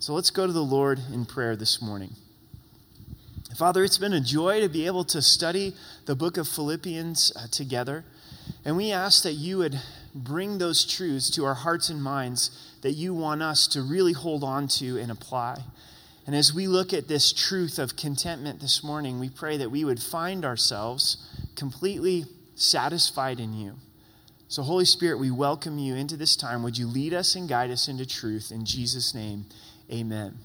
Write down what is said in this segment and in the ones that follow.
So let's go to the Lord in prayer this morning. Father, it's been a joy to be able to study the book of Philippians uh, together. And we ask that you would bring those truths to our hearts and minds that you want us to really hold on to and apply. And as we look at this truth of contentment this morning, we pray that we would find ourselves completely satisfied in you. So, Holy Spirit, we welcome you into this time. Would you lead us and guide us into truth? In Jesus' name, amen.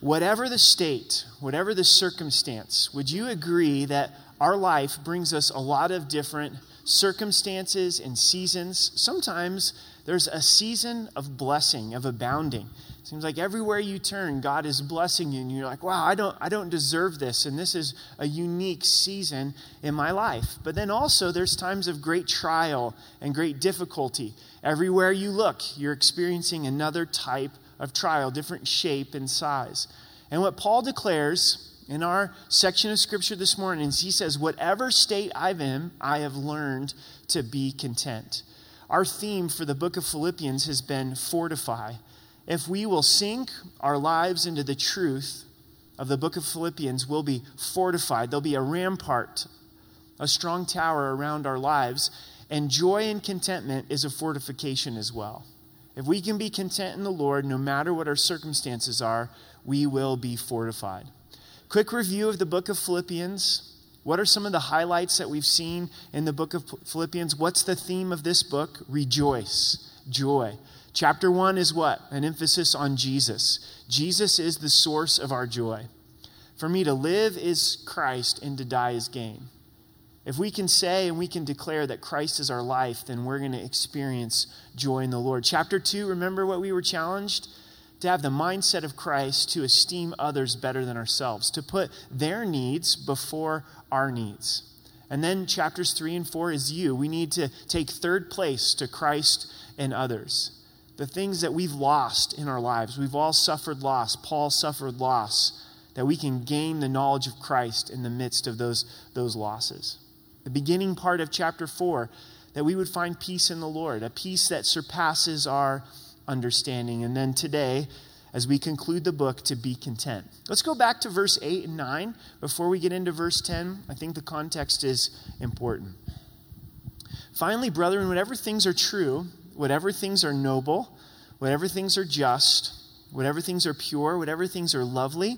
Whatever the state, whatever the circumstance, would you agree that our life brings us a lot of different circumstances and seasons? Sometimes there's a season of blessing, of abounding. Seems like everywhere you turn, God is blessing you, and you're like, wow, I don't, I don't deserve this, and this is a unique season in my life. But then also, there's times of great trial and great difficulty. Everywhere you look, you're experiencing another type of trial, different shape and size. And what Paul declares in our section of scripture this morning is he says, Whatever state I'm in, I have learned to be content. Our theme for the book of Philippians has been fortify if we will sink our lives into the truth of the book of Philippians, we'll be fortified. There'll be a rampart, a strong tower around our lives. And joy and contentment is a fortification as well. If we can be content in the Lord, no matter what our circumstances are, we will be fortified. Quick review of the book of Philippians. What are some of the highlights that we've seen in the book of Philippians? What's the theme of this book? Rejoice, joy. Chapter 1 is what? An emphasis on Jesus. Jesus is the source of our joy. For me, to live is Christ and to die is gain. If we can say and we can declare that Christ is our life, then we're going to experience joy in the Lord. Chapter 2, remember what we were challenged? To have the mindset of Christ to esteem others better than ourselves, to put their needs before our needs. And then chapters 3 and 4 is you. We need to take third place to Christ and others the things that we've lost in our lives. We've all suffered loss. Paul suffered loss, that we can gain the knowledge of Christ in the midst of those, those losses. The beginning part of chapter 4, that we would find peace in the Lord, a peace that surpasses our understanding. And then today, as we conclude the book, to be content. Let's go back to verse 8 and 9 before we get into verse 10. I think the context is important. Finally, brethren, whatever things are true, whatever things are noble, whatever things are just, whatever things are pure, whatever things are lovely,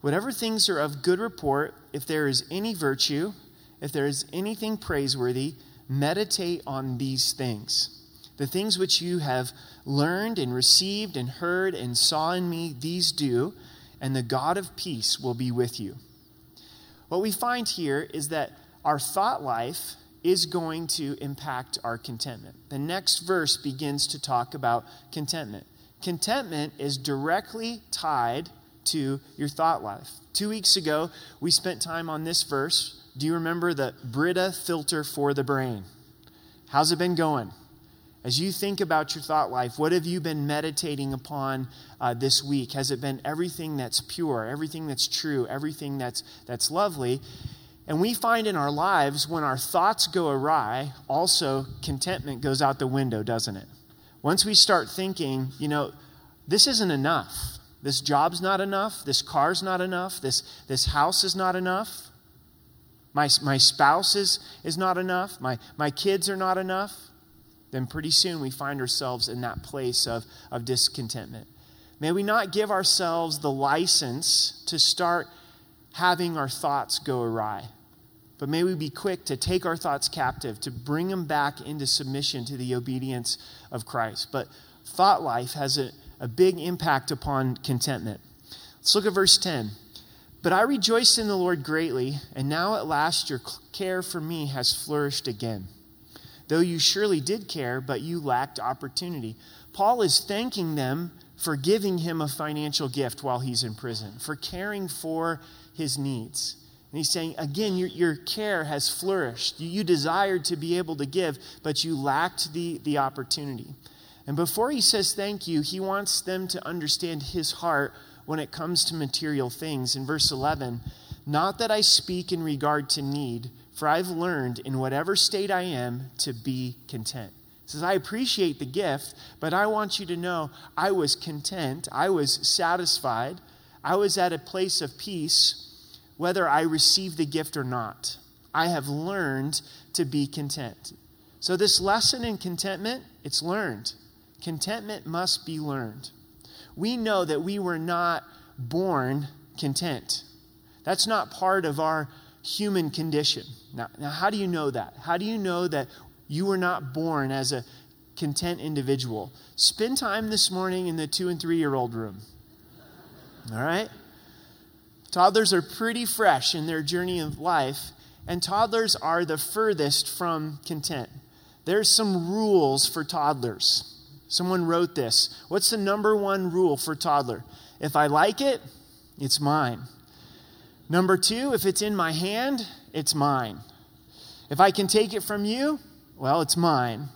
whatever things are of good report, if there is any virtue, if there is anything praiseworthy, meditate on these things. The things which you have learned and received and heard and saw in me, these do, and the God of peace will be with you. What we find here is that our thought life is going to impact our contentment. The next verse begins to talk about contentment. Contentment is directly tied to your thought life. Two weeks ago, we spent time on this verse. Do you remember the Brita filter for the brain? How's it been going? As you think about your thought life, what have you been meditating upon uh, this week? Has it been everything that's pure, everything that's true, everything that's, that's lovely? And we find in our lives when our thoughts go awry, also contentment goes out the window, doesn't it? Once we start thinking, you know, this isn't enough. This job's not enough. This car's not enough. This, this house is not enough. My, my spouse is, is not enough. My, my kids are not enough. Then pretty soon we find ourselves in that place of, of discontentment. May we not give ourselves the license to start having our thoughts go awry. But may we be quick to take our thoughts captive, to bring them back into submission to the obedience of Christ. But thought life has a, a big impact upon contentment. Let's look at verse 10. But I rejoiced in the Lord greatly, and now at last your care for me has flourished again. Though you surely did care, but you lacked opportunity. Paul is thanking them for giving him a financial gift while he's in prison, for caring for his needs. And he's saying, again, your, your care has flourished. You, you desired to be able to give, but you lacked the, the opportunity. And before he says thank you, he wants them to understand his heart when it comes to material things. In verse 11, not that I speak in regard to need, for I've learned in whatever state I am to be content. He says, I appreciate the gift, but I want you to know I was content, I was satisfied, I was at a place of peace whether I received the gift or not. I have learned to be content. So this lesson in contentment, it's learned. Contentment must be learned. We know that we were not born content. That's not part of our human condition. Now, now, how do you know that? How do you know that you were not born as a content individual? Spend time this morning in the two and three year old room. All right? Toddlers are pretty fresh in their journey of life, and toddlers are the furthest from content. There's some rules for toddlers. Someone wrote this. What's the number one rule for toddler? If I like it, it's mine. Number two, if it's in my hand, it's mine. If I can take it from you, well, it's mine.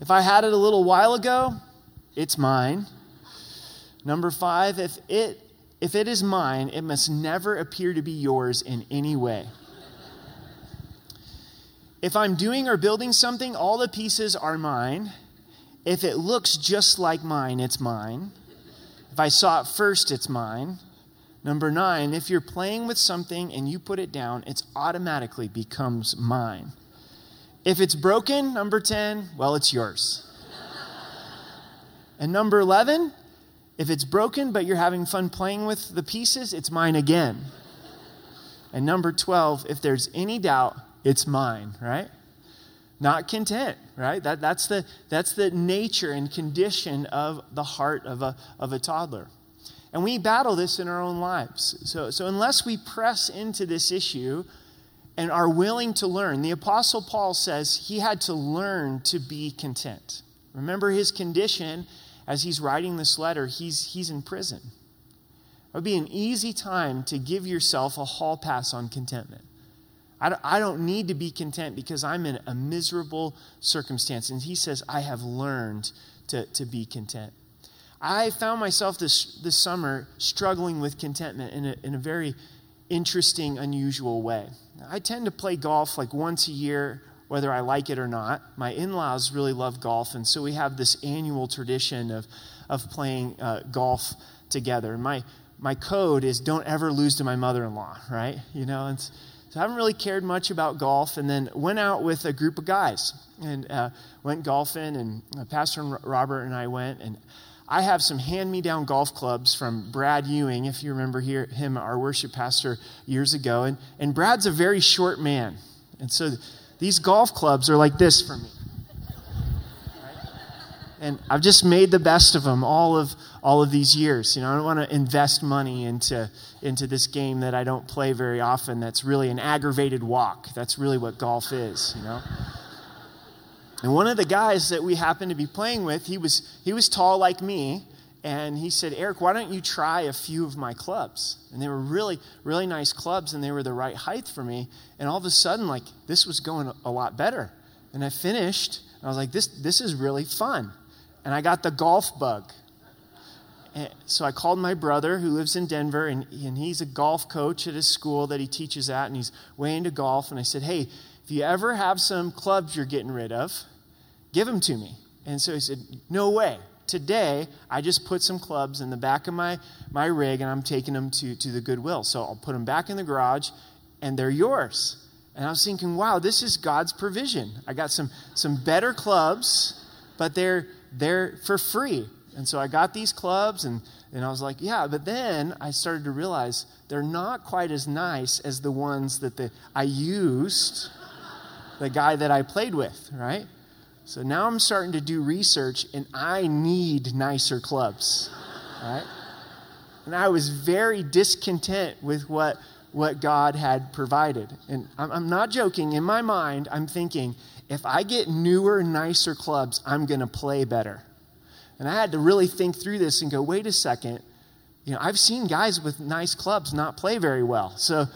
If I had it a little while ago, it's mine. Number five, if it, if it is mine, it must never appear to be yours in any way. If I'm doing or building something, all the pieces are mine. If it looks just like mine, it's mine. If I saw it first, it's mine. Number nine, if you're playing with something and you put it down, it automatically becomes mine. If it's broken, number 10, well, it's yours. and number 11, if it's broken but you're having fun playing with the pieces, it's mine again. And number 12, if there's any doubt, it's mine, right? Not content, right? That, that's, the, that's the nature and condition of the heart of a, of a toddler. And we battle this in our own lives. So, so unless we press into this issue and are willing to learn, the Apostle Paul says he had to learn to be content. Remember his condition as he's writing this letter, he's, he's in prison. It would be an easy time to give yourself a hall pass on contentment. I don't, need to be content because I'm in a miserable circumstance. And he says, I have learned to, to be content. I found myself this, this summer struggling with contentment in a, in a very interesting, unusual way. I tend to play golf like once a year, whether I like it or not. My in laws really love golf, and so we have this annual tradition of, of playing uh, golf together. My, my code is don't ever lose to my mother in law, right? You know, and so I haven't really cared much about golf, and then went out with a group of guys and uh, went golfing, and uh, Pastor Robert and I went, and I have some hand me down golf clubs from Brad Ewing, if you remember here, him, our worship pastor, years ago. And, and Brad's a very short man. And so these golf clubs are like this for me. And I've just made the best of them all of, all of these years. You know, I don't want to invest money into, into this game that I don't play very often that's really an aggravated walk. That's really what golf is, you know? And one of the guys that we happened to be playing with, he was, he was tall like me, and he said, Eric, why don't you try a few of my clubs? And they were really, really nice clubs, and they were the right height for me. And all of a sudden, like, this was going a lot better. And I finished, and I was like, this, this is really fun. And I got the golf bug. And so I called my brother who lives in Denver, and, and he's a golf coach at his school that he teaches at, and he's way into golf. And I said, hey, if you ever have some clubs you're getting rid of, Give them to me. And so he said, No way. Today, I just put some clubs in the back of my, my rig and I'm taking them to, to the Goodwill. So I'll put them back in the garage and they're yours. And I was thinking, wow, this is God's provision. I got some, some better clubs, but they're, they're for free. And so I got these clubs and, and I was like, yeah, but then I started to realize they're not quite as nice as the ones that the, I used, the guy that I played with, right? So now I'm starting to do research and I need nicer clubs. Right? And I was very discontent with what, what God had provided. And I'm, I'm not joking. In my mind, I'm thinking, if I get newer, nicer clubs, I'm going to play better. And I had to really think through this and go, wait a second. You know, I've seen guys with nice clubs not play very well. So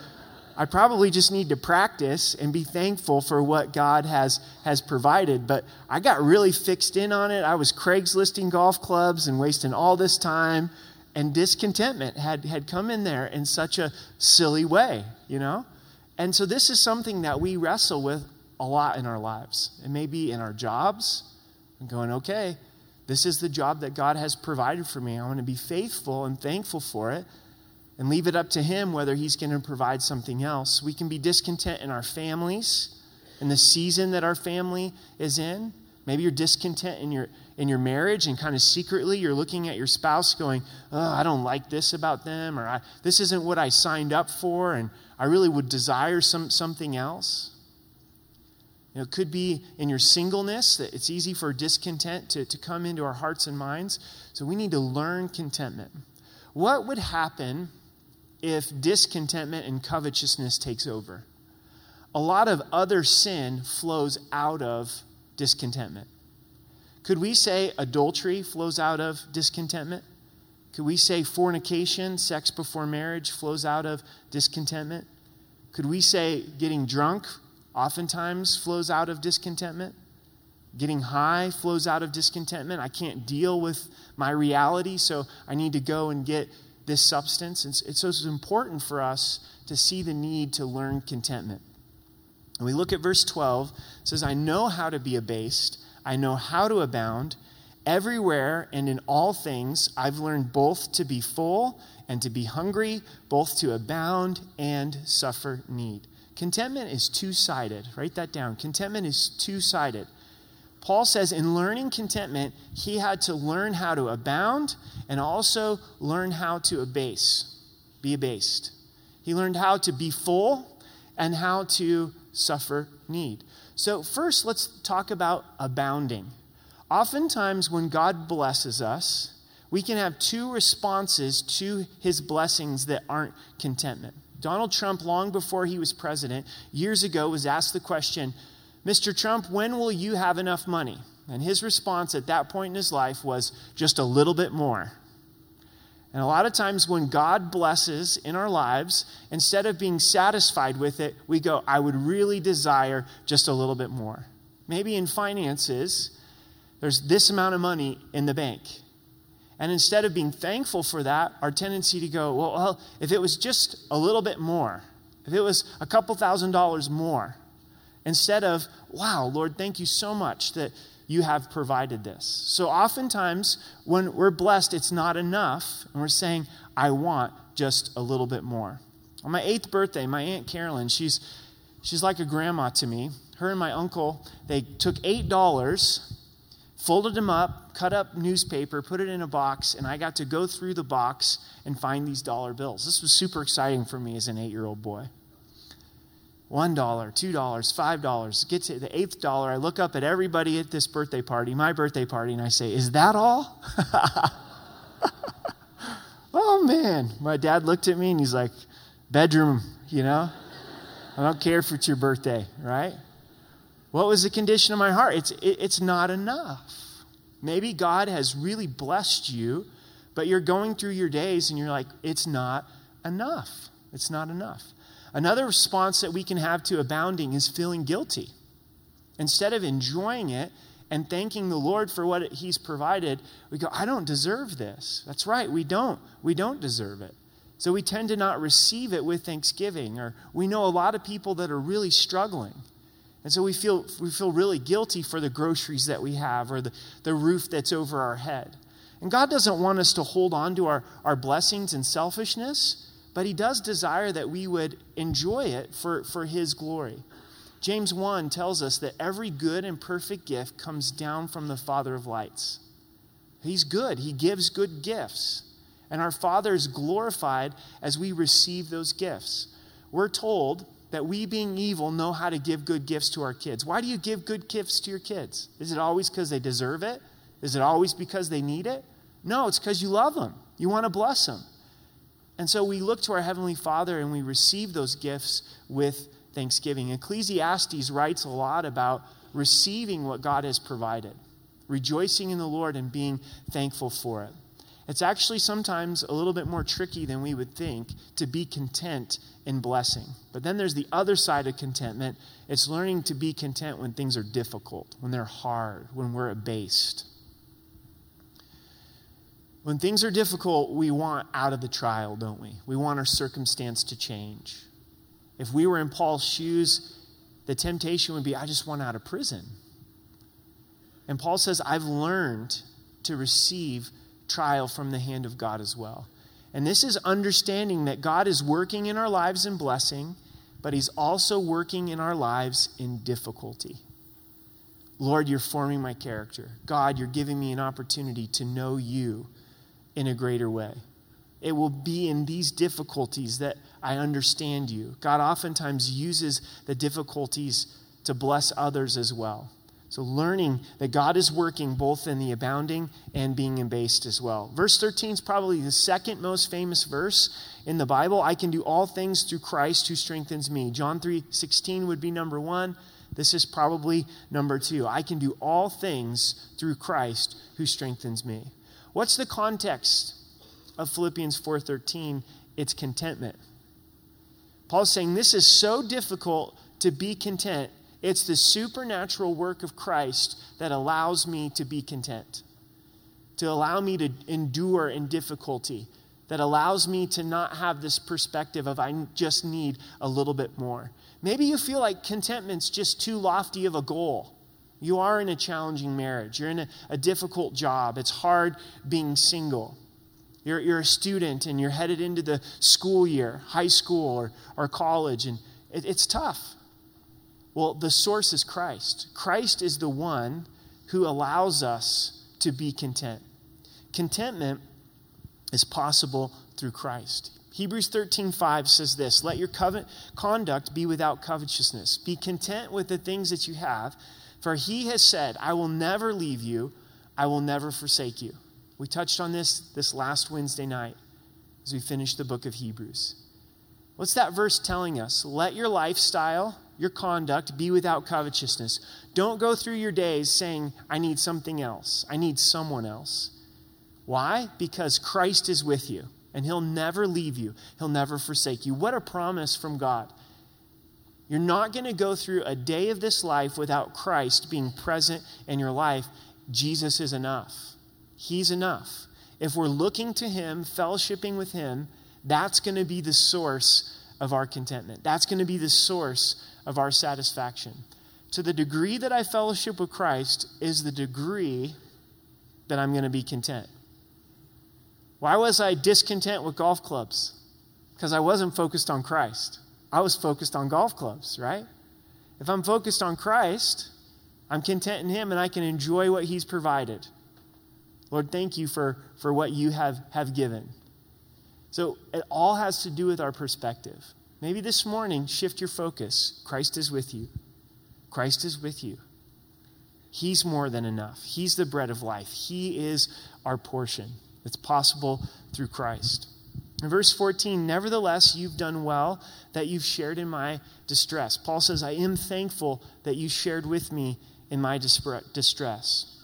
I probably just need to practice and be thankful for what God has, has provided. But I got really fixed in on it. I was Craigslisting golf clubs and wasting all this time, and discontentment had, had come in there in such a silly way, you know? And so this is something that we wrestle with a lot in our lives. It may be in our jobs, And going, okay, this is the job that God has provided for me. I want to be faithful and thankful for it and leave it up to Him whether He's going to provide something else. We can be discontent in our families, in the season that our family is in. Maybe you're discontent in your in your marriage and kind of secretly you're looking at your spouse going, oh, I don't like this about them, or this isn't what I signed up for, and I really would desire some, something else. It could be in your singleness that it's easy for discontent to, to come into our hearts and minds. So we need to learn contentment. What would happen if discontentment and covetousness takes over? A lot of other sin flows out of discontentment. Could we say adultery flows out of discontentment? Could we say fornication, sex before marriage, flows out of discontentment? Could we say getting drunk oftentimes flows out of discontentment? Getting high flows out of discontentment. I can't deal with my reality, so I need to go and get this substance. And so it's important for us to see the need to learn contentment. And we look at verse 12, it says, I know how to be abased I know how to abound. Everywhere and in all things, I've learned both to be full and to be hungry, both to abound and suffer need. Contentment is two sided. Write that down. Contentment is two sided. Paul says in learning contentment, he had to learn how to abound and also learn how to abase, be abased. He learned how to be full and how to suffer need. So, first, let's talk about abounding. Oftentimes, when God blesses us, we can have two responses to his blessings that aren't contentment. Donald Trump, long before he was president, years ago, was asked the question, Mr. Trump, when will you have enough money? And his response at that point in his life was, just a little bit more. And a lot of times when God blesses in our lives, instead of being satisfied with it, we go, I would really desire just a little bit more. Maybe in finances, there's this amount of money in the bank. And instead of being thankful for that, our tendency to go, well, well if it was just a little bit more, if it was a couple thousand dollars more, instead of, wow, Lord, thank you so much that you have provided this. So oftentimes, when we're blessed, it's not enough, and we're saying, I want just a little bit more. On my eighth birthday, my Aunt Carolyn, she's, she's like a grandma to me. Her and my uncle, they took $8, folded them up, cut up newspaper, put it in a box, and I got to go through the box and find these dollar bills. This was super exciting for me as an eight year old boy. $1, $2, $5. Get to the eighth dollar. I look up at everybody at this birthday party, my birthday party, and I say, Is that all? oh, man. My dad looked at me and he's like, Bedroom, you know? I don't care if it's your birthday, right? What was the condition of my heart? It's, it, it's not enough. Maybe God has really blessed you, but you're going through your days and you're like, It's not enough. It's not enough. Another response that we can have to abounding is feeling guilty. Instead of enjoying it and thanking the Lord for what He's provided, we go, I don't deserve this. That's right, we don't. We don't deserve it. So we tend to not receive it with thanksgiving, or we know a lot of people that are really struggling. And so we feel, we feel really guilty for the groceries that we have or the, the roof that's over our head. And God doesn't want us to hold on to our, our blessings and selfishness but he does desire that we would enjoy it for, for his glory. James 1 tells us that every good and perfect gift comes down from the Father of lights. He's good, he gives good gifts. And our Father is glorified as we receive those gifts. We're told that we, being evil, know how to give good gifts to our kids. Why do you give good gifts to your kids? Is it always because they deserve it? Is it always because they need it? No, it's because you love them. You want to bless them. And so we look to our Heavenly Father and we receive those gifts with thanksgiving. Ecclesiastes writes a lot about receiving what God has provided, rejoicing in the Lord and being thankful for it. It's actually sometimes a little bit more tricky than we would think to be content in blessing. But then there's the other side of contentment it's learning to be content when things are difficult, when they're hard, when we're abased. When things are difficult, we want out of the trial, don't we? We want our circumstance to change. If we were in Paul's shoes, the temptation would be I just want out of prison. And Paul says, I've learned to receive trial from the hand of God as well. And this is understanding that God is working in our lives in blessing, but He's also working in our lives in difficulty. Lord, you're forming my character. God, you're giving me an opportunity to know you in a greater way. It will be in these difficulties that I understand you. God oftentimes uses the difficulties to bless others as well. So, learning that God is working both in the abounding and being embased as well. Verse 13 is probably the second most famous verse in the Bible. I can do all things through Christ who strengthens me. John 3 16 would be number one. This is probably number two. I can do all things through Christ who strengthens me. What's the context of Philippians 4:13? It's contentment. Paul's saying this is so difficult to be content. It's the supernatural work of Christ that allows me to be content, to allow me to endure in difficulty, that allows me to not have this perspective of I just need a little bit more. Maybe you feel like contentment's just too lofty of a goal. You are in a challenging marriage, you're in a, a difficult job, it's hard being single. You're, you're a student and you're headed into the school year, high school or, or college, and it, it's tough. Well, the source is Christ. Christ is the one who allows us to be content. Contentment is possible through Christ. Hebrews 13:5 says this, "Let your covet, conduct be without covetousness. Be content with the things that you have, for he has said, I will never leave you, I will never forsake you." We touched on this this last Wednesday night as we finished the book of Hebrews. What's that verse telling us? Let your lifestyle, your conduct be without covetousness. Don't go through your days saying, I need something else. I need someone else. Why? Because Christ is with you and he'll never leave you, he'll never forsake you. What a promise from God. You're not going to go through a day of this life without Christ being present in your life. Jesus is enough. He's enough. If we're looking to Him, fellowshipping with Him, that's going to be the source of our contentment. That's going to be the source of our satisfaction. To the degree that I fellowship with Christ is the degree that I'm going to be content. Why was I discontent with golf clubs? Because I wasn't focused on Christ. I was focused on golf clubs, right? If I'm focused on Christ, I'm content in Him and I can enjoy what He's provided. Lord, thank you for, for what you have, have given. So it all has to do with our perspective. Maybe this morning, shift your focus. Christ is with you. Christ is with you. He's more than enough. He's the bread of life. He is our portion. It's possible through Christ. In verse 14, nevertheless, you've done well that you've shared in my distress. Paul says, I am thankful that you shared with me in my distress.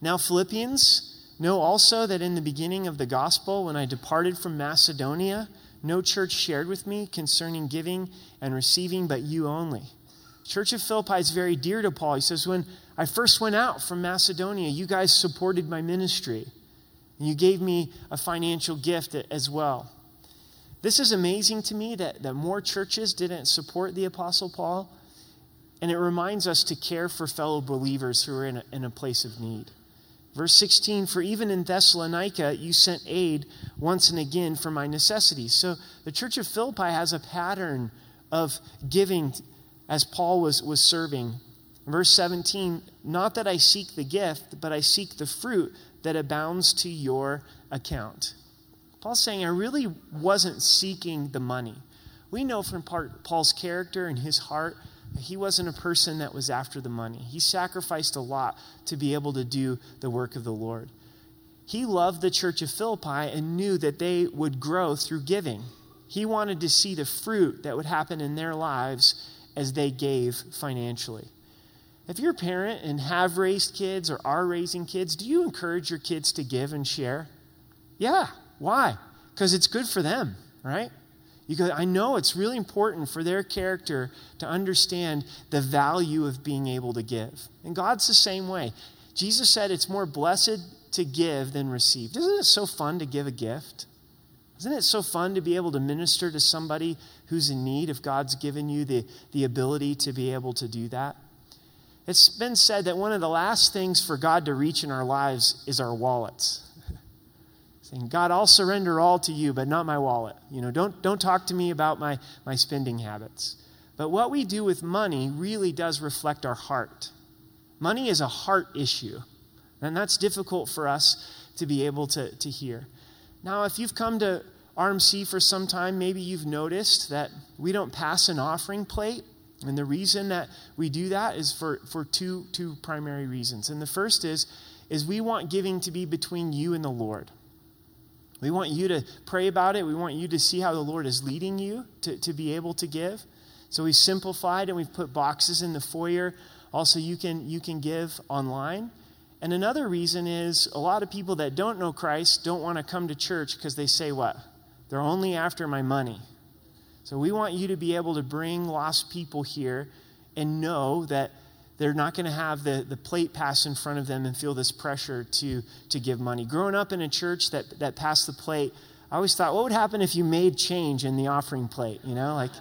Now, Philippians, know also that in the beginning of the gospel, when I departed from Macedonia, no church shared with me concerning giving and receiving, but you only. Church of Philippi is very dear to Paul. He says, When I first went out from Macedonia, you guys supported my ministry. And you gave me a financial gift as well. This is amazing to me that, that more churches didn't support the Apostle Paul. And it reminds us to care for fellow believers who are in a, in a place of need. Verse 16, for even in Thessalonica you sent aid once and again for my necessities. So the church of Philippi has a pattern of giving as Paul was, was serving. Verse 17, not that I seek the gift, but I seek the fruit that abounds to your account. Paul's saying, I really wasn't seeking the money. We know from part, Paul's character and his heart he wasn't a person that was after the money. He sacrificed a lot to be able to do the work of the Lord. He loved the church of Philippi and knew that they would grow through giving. He wanted to see the fruit that would happen in their lives as they gave financially. If you're a parent and have raised kids or are raising kids, do you encourage your kids to give and share? Yeah. Why? Because it's good for them, right? You go, I know it's really important for their character to understand the value of being able to give. And God's the same way. Jesus said it's more blessed to give than receive. Isn't it so fun to give a gift? Isn't it so fun to be able to minister to somebody who's in need if God's given you the, the ability to be able to do that? It's been said that one of the last things for God to reach in our lives is our wallets. Saying, God, I'll surrender all to you, but not my wallet. You know, don't, don't talk to me about my, my spending habits. But what we do with money really does reflect our heart. Money is a heart issue, and that's difficult for us to be able to, to hear. Now, if you've come to RMC for some time, maybe you've noticed that we don't pass an offering plate. And the reason that we do that is for, for two, two primary reasons. And the first is, is we want giving to be between you and the Lord. We want you to pray about it. We want you to see how the Lord is leading you to, to be able to give. So we've simplified and we've put boxes in the foyer. Also, you can, you can give online. And another reason is a lot of people that don't know Christ don't want to come to church because they say what? They're only after my money. So we want you to be able to bring lost people here and know that they're not going to have the, the plate pass in front of them and feel this pressure to, to give money. Growing up in a church that, that passed the plate, I always thought, what would happen if you made change in the offering plate? You know, like,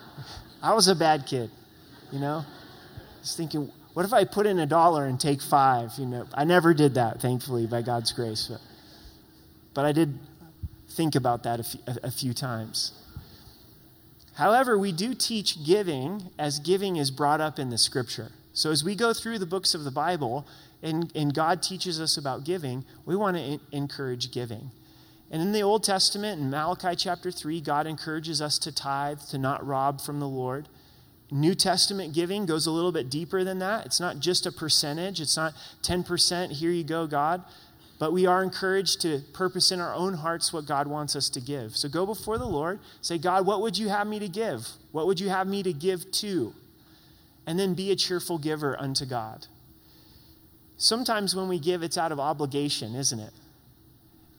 I was a bad kid, you know? Was thinking, what if I put in a dollar and take five? You know, I never did that, thankfully, by God's grace. But, but I did think about that a few, a few times. However, we do teach giving as giving is brought up in the scripture. So as we go through the books of the Bible and, and God teaches us about giving, we want to in- encourage giving. And in the Old Testament, in Malachi chapter 3, God encourages us to tithe, to not rob from the Lord. New Testament giving goes a little bit deeper than that. It's not just a percentage, it's not 10%, here you go, God. But we are encouraged to purpose in our own hearts what God wants us to give. So go before the Lord, say, God, what would you have me to give? What would you have me to give to? And then be a cheerful giver unto God. Sometimes when we give, it's out of obligation, isn't it?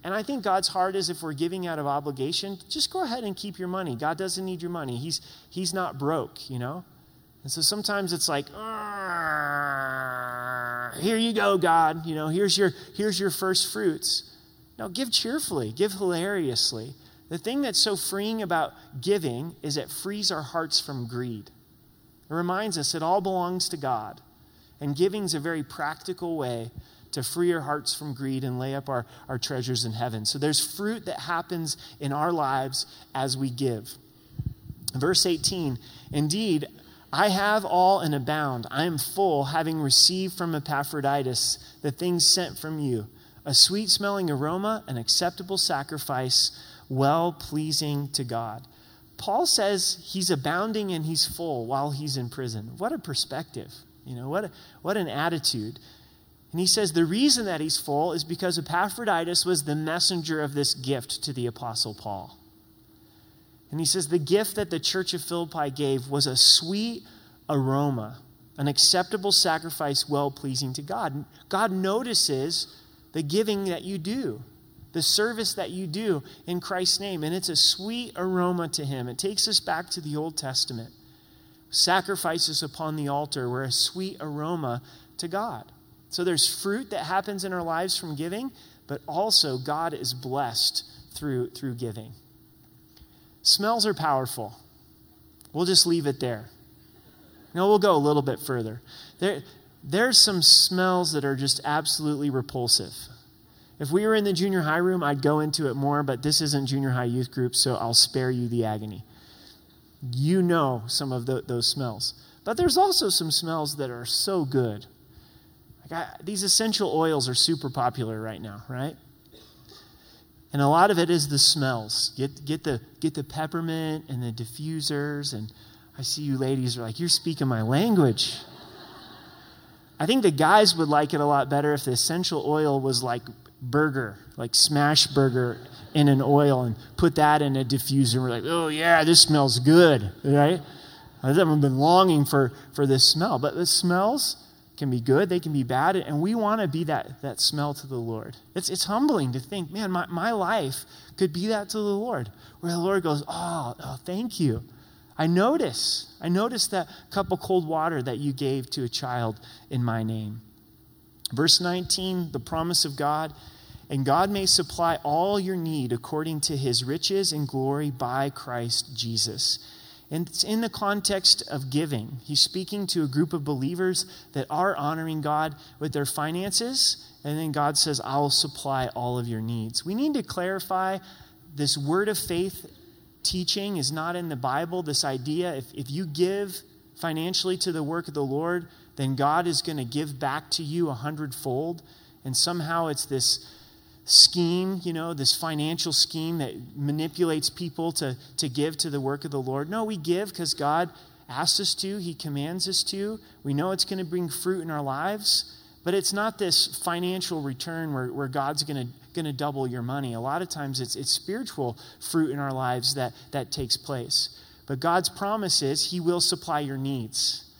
And I think God's heart is if we're giving out of obligation, just go ahead and keep your money. God doesn't need your money. He's, he's not broke, you know? And so sometimes it's like, here you go, God. You know, here's your, here's your first fruits. No, give cheerfully, give hilariously. The thing that's so freeing about giving is it frees our hearts from greed. It reminds us it all belongs to God. And giving is a very practical way to free our hearts from greed and lay up our, our treasures in heaven. So there's fruit that happens in our lives as we give. Verse 18 Indeed, I have all and abound. I am full, having received from Epaphroditus the things sent from you a sweet smelling aroma, an acceptable sacrifice, well pleasing to God. Paul says he's abounding and he's full while he's in prison. What a perspective. You know, what, a, what an attitude. And he says the reason that he's full is because Epaphroditus was the messenger of this gift to the Apostle Paul. And he says the gift that the church of Philippi gave was a sweet aroma, an acceptable sacrifice well pleasing to God. God notices the giving that you do, the service that you do in Christ's name, and it's a sweet aroma to him. It takes us back to the Old Testament. Sacrifices upon the altar were a sweet aroma to God. So there's fruit that happens in our lives from giving, but also God is blessed through, through giving. Smells are powerful. We'll just leave it there. No, we'll go a little bit further. There, there's some smells that are just absolutely repulsive. If we were in the junior high room, I'd go into it more, but this isn't junior high youth group, so I'll spare you the agony. You know some of the, those smells. But there's also some smells that are so good. Like I, these essential oils are super popular right now, right? And a lot of it is the smells. Get, get, the, get the peppermint and the diffusers. And I see you ladies are like, you're speaking my language. I think the guys would like it a lot better if the essential oil was like burger, like smash burger in an oil and put that in a diffuser. We're like, oh, yeah, this smells good, right? I've been longing for, for this smell. But the smells, can be good, they can be bad, and we want to be that, that smell to the Lord. It's, it's humbling to think, man, my, my life could be that to the Lord, where the Lord goes, oh, oh thank you. I notice, I notice that cup of cold water that you gave to a child in my name. Verse 19, the promise of God, and God may supply all your need according to his riches and glory by Christ Jesus. And it's in the context of giving. He's speaking to a group of believers that are honoring God with their finances. And then God says, I will supply all of your needs. We need to clarify this word of faith teaching is not in the Bible. This idea, if, if you give financially to the work of the Lord, then God is going to give back to you a hundredfold. And somehow it's this scheme, you know, this financial scheme that manipulates people to, to give to the work of the Lord. No, we give because God asks us to, He commands us to. We know it's going to bring fruit in our lives, but it's not this financial return where, where God's going to going to double your money. A lot of times it's, it's spiritual fruit in our lives that, that takes place. But God's promise is He will supply your needs.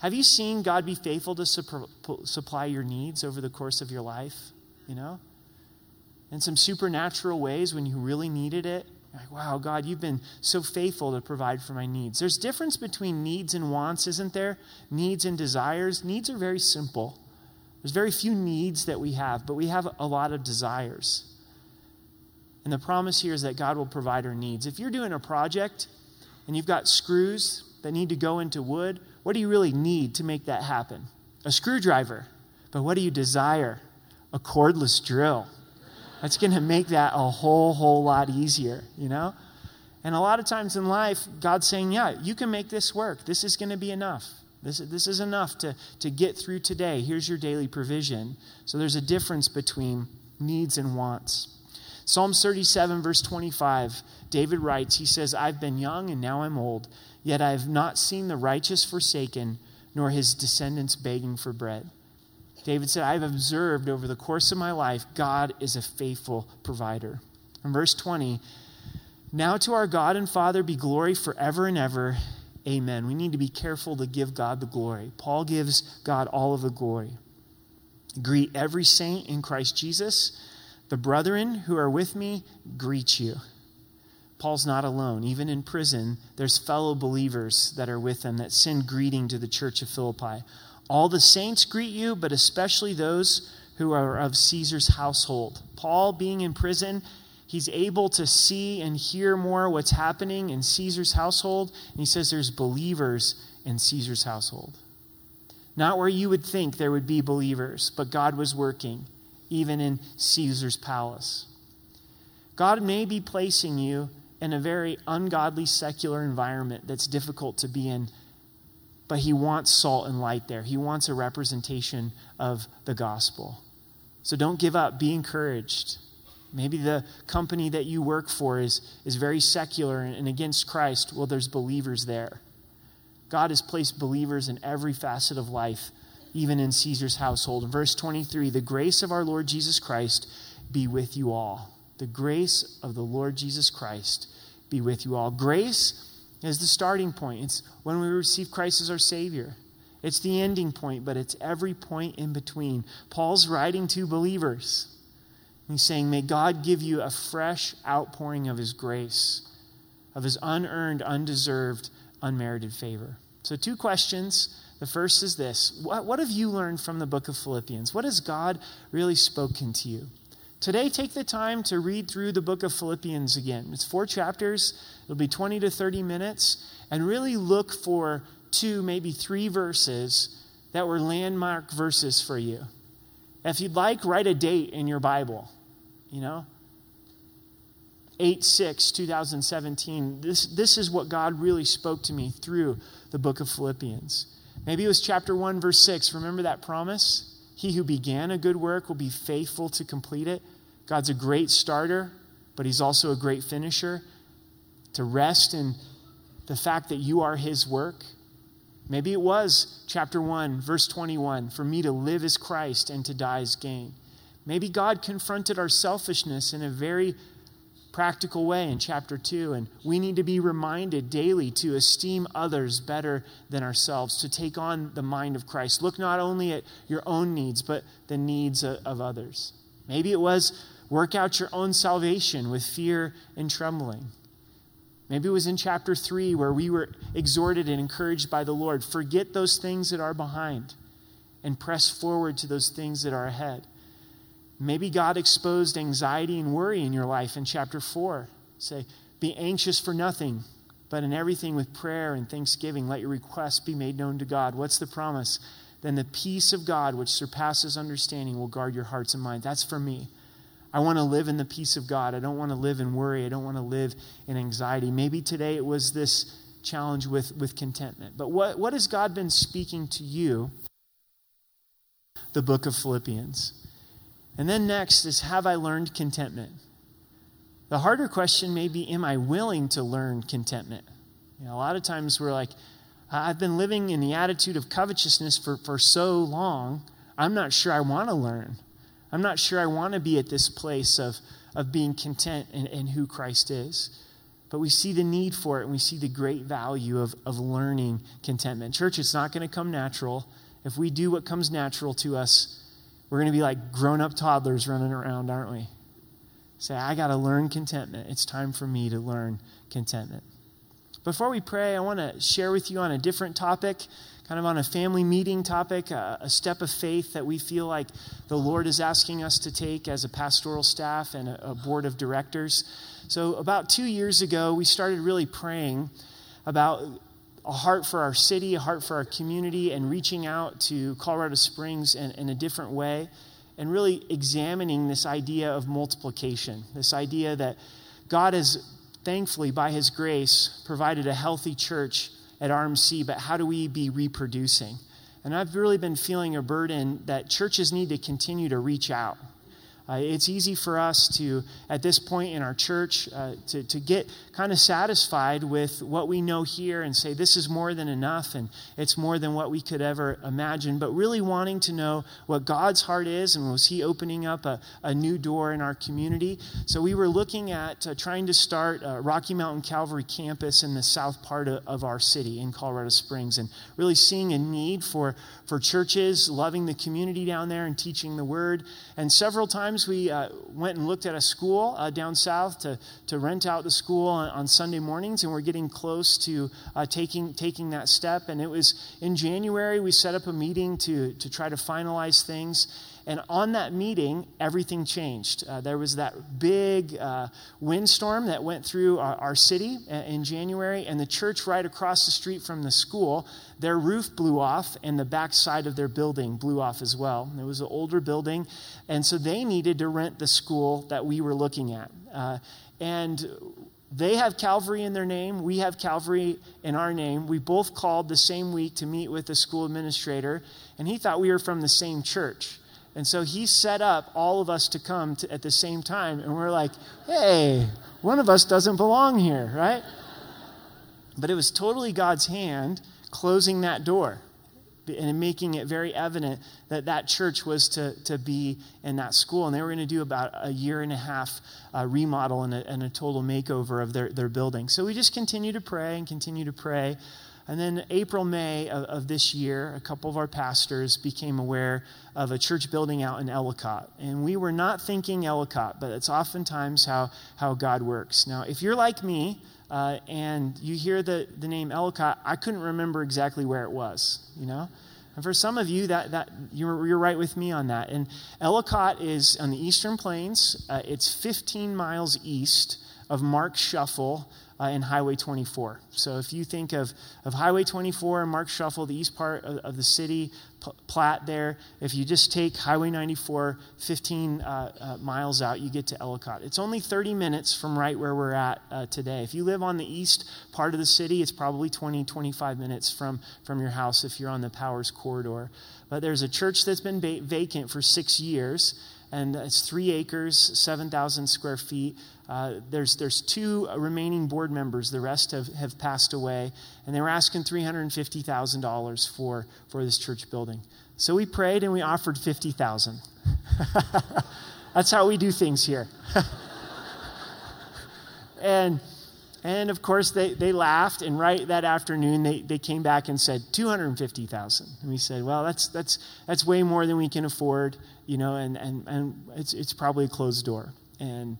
Have you seen God be faithful to supply your needs over the course of your life? You know? in some supernatural ways when you really needed it. Like, wow, God, you've been so faithful to provide for my needs. There's difference between needs and wants, isn't there? Needs and desires. Needs are very simple. There's very few needs that we have, but we have a lot of desires. And the promise here is that God will provide our needs. If you're doing a project and you've got screws that need to go into wood, what do you really need to make that happen? A screwdriver. But what do you desire? A cordless drill. That's going to make that a whole, whole lot easier, you know? And a lot of times in life, God's saying, yeah, you can make this work. This is going to be enough. This, this is enough to, to get through today. Here's your daily provision. So there's a difference between needs and wants. Psalm 37, verse 25, David writes, He says, I've been young and now I'm old, yet I have not seen the righteous forsaken, nor his descendants begging for bread. David said, I've observed over the course of my life, God is a faithful provider. In verse 20, now to our God and Father be glory forever and ever. Amen. We need to be careful to give God the glory. Paul gives God all of the glory. Greet every saint in Christ Jesus. The brethren who are with me greet you. Paul's not alone. Even in prison, there's fellow believers that are with him that send greeting to the church of Philippi. All the saints greet you, but especially those who are of Caesar's household. Paul, being in prison, he's able to see and hear more what's happening in Caesar's household. And he says there's believers in Caesar's household. Not where you would think there would be believers, but God was working, even in Caesar's palace. God may be placing you in a very ungodly secular environment that's difficult to be in but he wants salt and light there. He wants a representation of the gospel. So don't give up. Be encouraged. Maybe the company that you work for is, is very secular and against Christ. Well, there's believers there. God has placed believers in every facet of life, even in Caesar's household. In verse 23, the grace of our Lord Jesus Christ be with you all. The grace of the Lord Jesus Christ be with you all. Grace is the starting point. It's when we receive Christ as our Savior. It's the ending point, but it's every point in between. Paul's writing to believers. He's saying, May God give you a fresh outpouring of His grace, of His unearned, undeserved, unmerited favor. So, two questions. The first is this What, what have you learned from the book of Philippians? What has God really spoken to you? Today, take the time to read through the book of Philippians again. It's four chapters, it'll be 20 to 30 minutes, and really look for two, maybe three verses that were landmark verses for you. If you'd like, write a date in your Bible, you know? 8 6, 2017. This, this is what God really spoke to me through the book of Philippians. Maybe it was chapter 1, verse 6. Remember that promise? He who began a good work will be faithful to complete it. God's a great starter, but He's also a great finisher. To rest in the fact that you are His work. Maybe it was chapter 1, verse 21 for me to live as Christ and to die as gain. Maybe God confronted our selfishness in a very practical way in chapter 2. And we need to be reminded daily to esteem others better than ourselves, to take on the mind of Christ. Look not only at your own needs, but the needs of others. Maybe it was work out your own salvation with fear and trembling. Maybe it was in chapter 3 where we were exhorted and encouraged by the Lord forget those things that are behind and press forward to those things that are ahead. Maybe God exposed anxiety and worry in your life in chapter 4. Say, be anxious for nothing, But in everything with prayer and thanksgiving, let your requests be made known to God. What's the promise? Then the peace of God, which surpasses understanding, will guard your hearts and minds. That's for me. I want to live in the peace of God. I don't want to live in worry. I don't want to live in anxiety. Maybe today it was this challenge with, with contentment. But what, what has God been speaking to you? The book of Philippians. And then next is Have I learned contentment? The harder question may be Am I willing to learn contentment? You know, a lot of times we're like, I've been living in the attitude of covetousness for, for so long, I'm not sure I want to learn. I'm not sure I want to be at this place of, of being content in, in who Christ is. But we see the need for it and we see the great value of, of learning contentment. Church, it's not going to come natural. If we do what comes natural to us, we're going to be like grown up toddlers running around, aren't we? Say, I got to learn contentment. It's time for me to learn contentment. Before we pray, I want to share with you on a different topic, kind of on a family meeting topic, a, a, step of faith that we feel like the Lord is asking us to take as a pastoral staff and a, a board of directors. So, about two years ago, we started really praying about a heart for our city, a heart for our community, and reaching out to Colorado Springs in, in a different way, and really examining this idea of multiplication, this idea that God has thankfully, by His grace, provided a healthy church at RMC, but how do we be reproducing? And I've really been feeling a burden that churches need to continue to reach out. Uh, it's easy for us to, at this point in our church, uh, to, to get kind of satisfied with what we know here and say, this is more than enough and it's more than what we could ever imagine. But really wanting to know what God's heart is and was He opening up a, a new door in our community. So we were looking at uh, trying to start Rocky Mountain Calvary campus in the south part of, of our city in Colorado Springs and really seeing a need for, for churches, loving the community down there and teaching the word. And several times we uh, went and looked at a school uh, down south to, to rent out the school on, on Sunday mornings, and we're getting close to uh, taking, taking that step. And it was in January, we set up a meeting to, to try to finalize things. And on that meeting, everything changed. Uh, there was that big uh, windstorm that went through our, our, city in January, and the church right across the street from the school, their roof blew off, and the back side of their building blew off as well. It was an older building, and so they needed to rent the school that we were looking at. Uh, and they have Calvary in their name. We have Calvary in our name. We both called the same week to meet with the school administrator, and he thought we were from the same church. And so he set up all of us to come to, at the same time. And we're like, hey, one of us doesn't belong here, right? But it was totally God's hand closing that door and making it very evident that that church was to, to be in that school. And they were going to do about a year and a half uh, remodel and a, and a total makeover of their, their building. So we just continue to pray and continue to pray. And then April, May of, of, this year, a couple of our pastors became aware of a church building out in Ellicott. And we were not thinking Ellicott, but it's oftentimes how, how God works. Now, if you're like me uh, and you hear the, the name Ellicott, I couldn't remember exactly where it was, you know? And for some of you, that, that you're, you're right with me on that. And Ellicott is on the eastern plains. Uh, it's 15 miles east of Marksheffel, uh, and Highway 24. So if you think of, of Highway 24 and Marksheffel, the east part of, of the city, P- Platte there, if you just take Highway 94 15 uh, uh, miles out, you get to Ellicott. It's only 30 minutes from right where we're at uh, today. If you live on the east part of the city, it's probably 20, 25 minutes from, from your house if you're on the Powers corridor. But there's a church that's been ba- vacant for six years and it's three acres, 7,000 square feet. Uh, there's, there's two remaining board members. The rest have, have passed away. And they were asking $350,000 for, for this church building. So we prayed and we offered 50000 That's how we do things here. and, and of course, they, they laughed. And right that afternoon, they, they came back and said 250000 And we said, well, that's, that's, that's way more than we can afford, you know, and, and, and it's, it's probably a closed door. And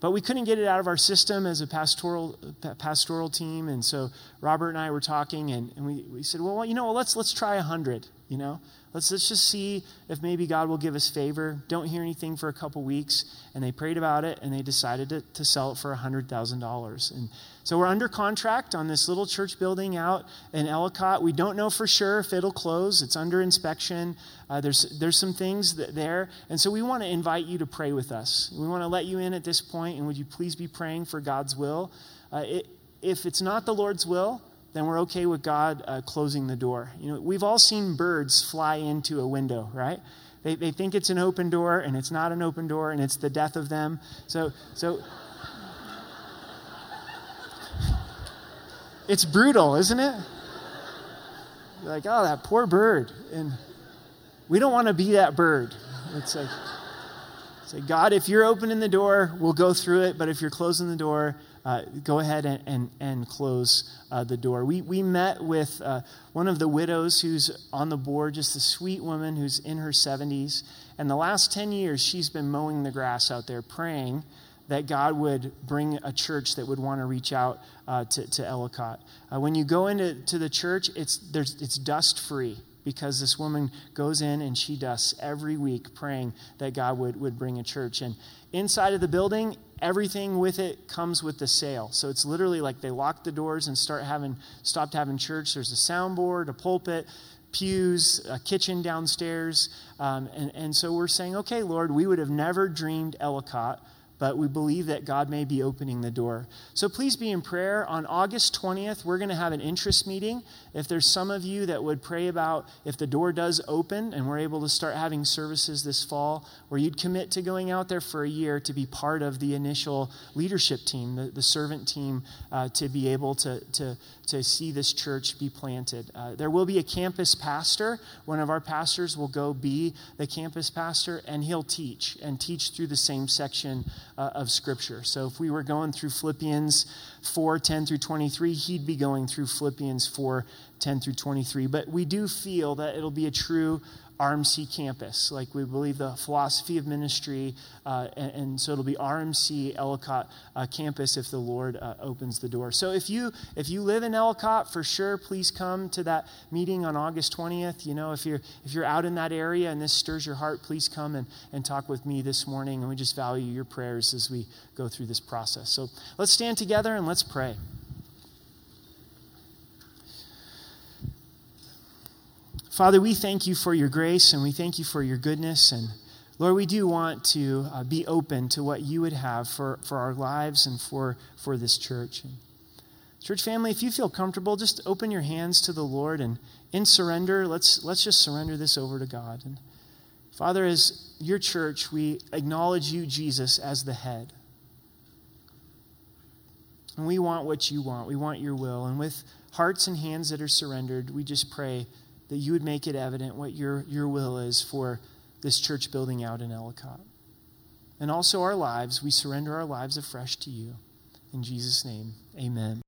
but we couldn't get it out of our system as a pastoral pastoral team, and so Robert and I were talking, and, and we, we said, well, you know, let's let's try a hundred. You know, let's, let's just see if maybe God will give us favor. Don't hear anything for a couple weeks. And they prayed about it and they decided to, to sell it for $100,000. And so we're under contract on this little church building out in Ellicott. We don't know for sure if it'll close, it's under inspection. Uh, there's, there's some things that there. And so we want to invite you to pray with us. We want to let you in at this point, and would you please be praying for God's will? Uh, it, if it's not the Lord's will, then we're okay with God uh, closing the door. You know, we've all seen birds fly into a window, right? They, they think it's an open door, and it's not an open door, and it's the death of them. So, so it's brutal, isn't it? You're like, oh, that poor bird, and we don't want to be that bird. It's like, say, God, if you're opening the door, we'll go through it, but if you're closing the door, uh, go ahead and, and, and close uh, the door. We, we met with uh, one of the widows who's on the board, just a sweet woman who's in her 70s. And the last 10 years, she's been mowing the grass out there, praying that God would bring a church that would want to reach out uh, to, to Ellicott. Uh, when you go into to the church, it's, there's, it's dust free because this woman goes in and she dusts every week praying that God would, would bring a church. And inside of the building, everything with it comes with the sale. So it's literally like they lock the doors and start having stopped having church. There's a soundboard, a pulpit, pews, a kitchen downstairs. Um, and, and so we're saying, okay, Lord, we would have never dreamed Ellicott but we believe that God may be opening the door. So please be in prayer. On August 20th, we're going to have an interest meeting. If there's some of you that would pray about if the door does open and we're able to start having services this fall, where you'd commit to going out there for a year to be part of the initial leadership team, the, the servant team, uh, to be able to, to, to see this church be planted. Uh, there will be a campus pastor. One of our pastors will go be the campus pastor, and he'll teach and teach through the same section uh, of Scripture. So if we were going through Philippians 4 10 through 23, he'd be going through Philippians 4 10 through 23. But we do feel that it'll be a true RMC campus. Like we believe the philosophy of ministry, uh, and, and, so it'll be RMC Ellicott uh, campus if the Lord uh, opens the door. So if you if you live in Ellicott, for sure, please come to that meeting on August 20th. You know, if you're if you're out in that area and this stirs your heart, please come and, and talk with me this morning. And we just value your prayers as we go through this process. So let's stand together and let's pray. Father, we thank you for your grace and we thank you for your goodness. And Lord, we do want to uh, be open to what you would have for, for our lives and for, for this church. And church family, if you feel comfortable, just open your hands to the Lord and in surrender, let's, let's just surrender this over to God. And Father, as your church, we acknowledge you, Jesus, as the head. And we want what you want. We want your will. And with hearts and hands that are surrendered, we just pray that you would make it evident what your, your will is for this church building out in Ellicott. And also our lives, we surrender our lives afresh to you. In Jesus' name, amen.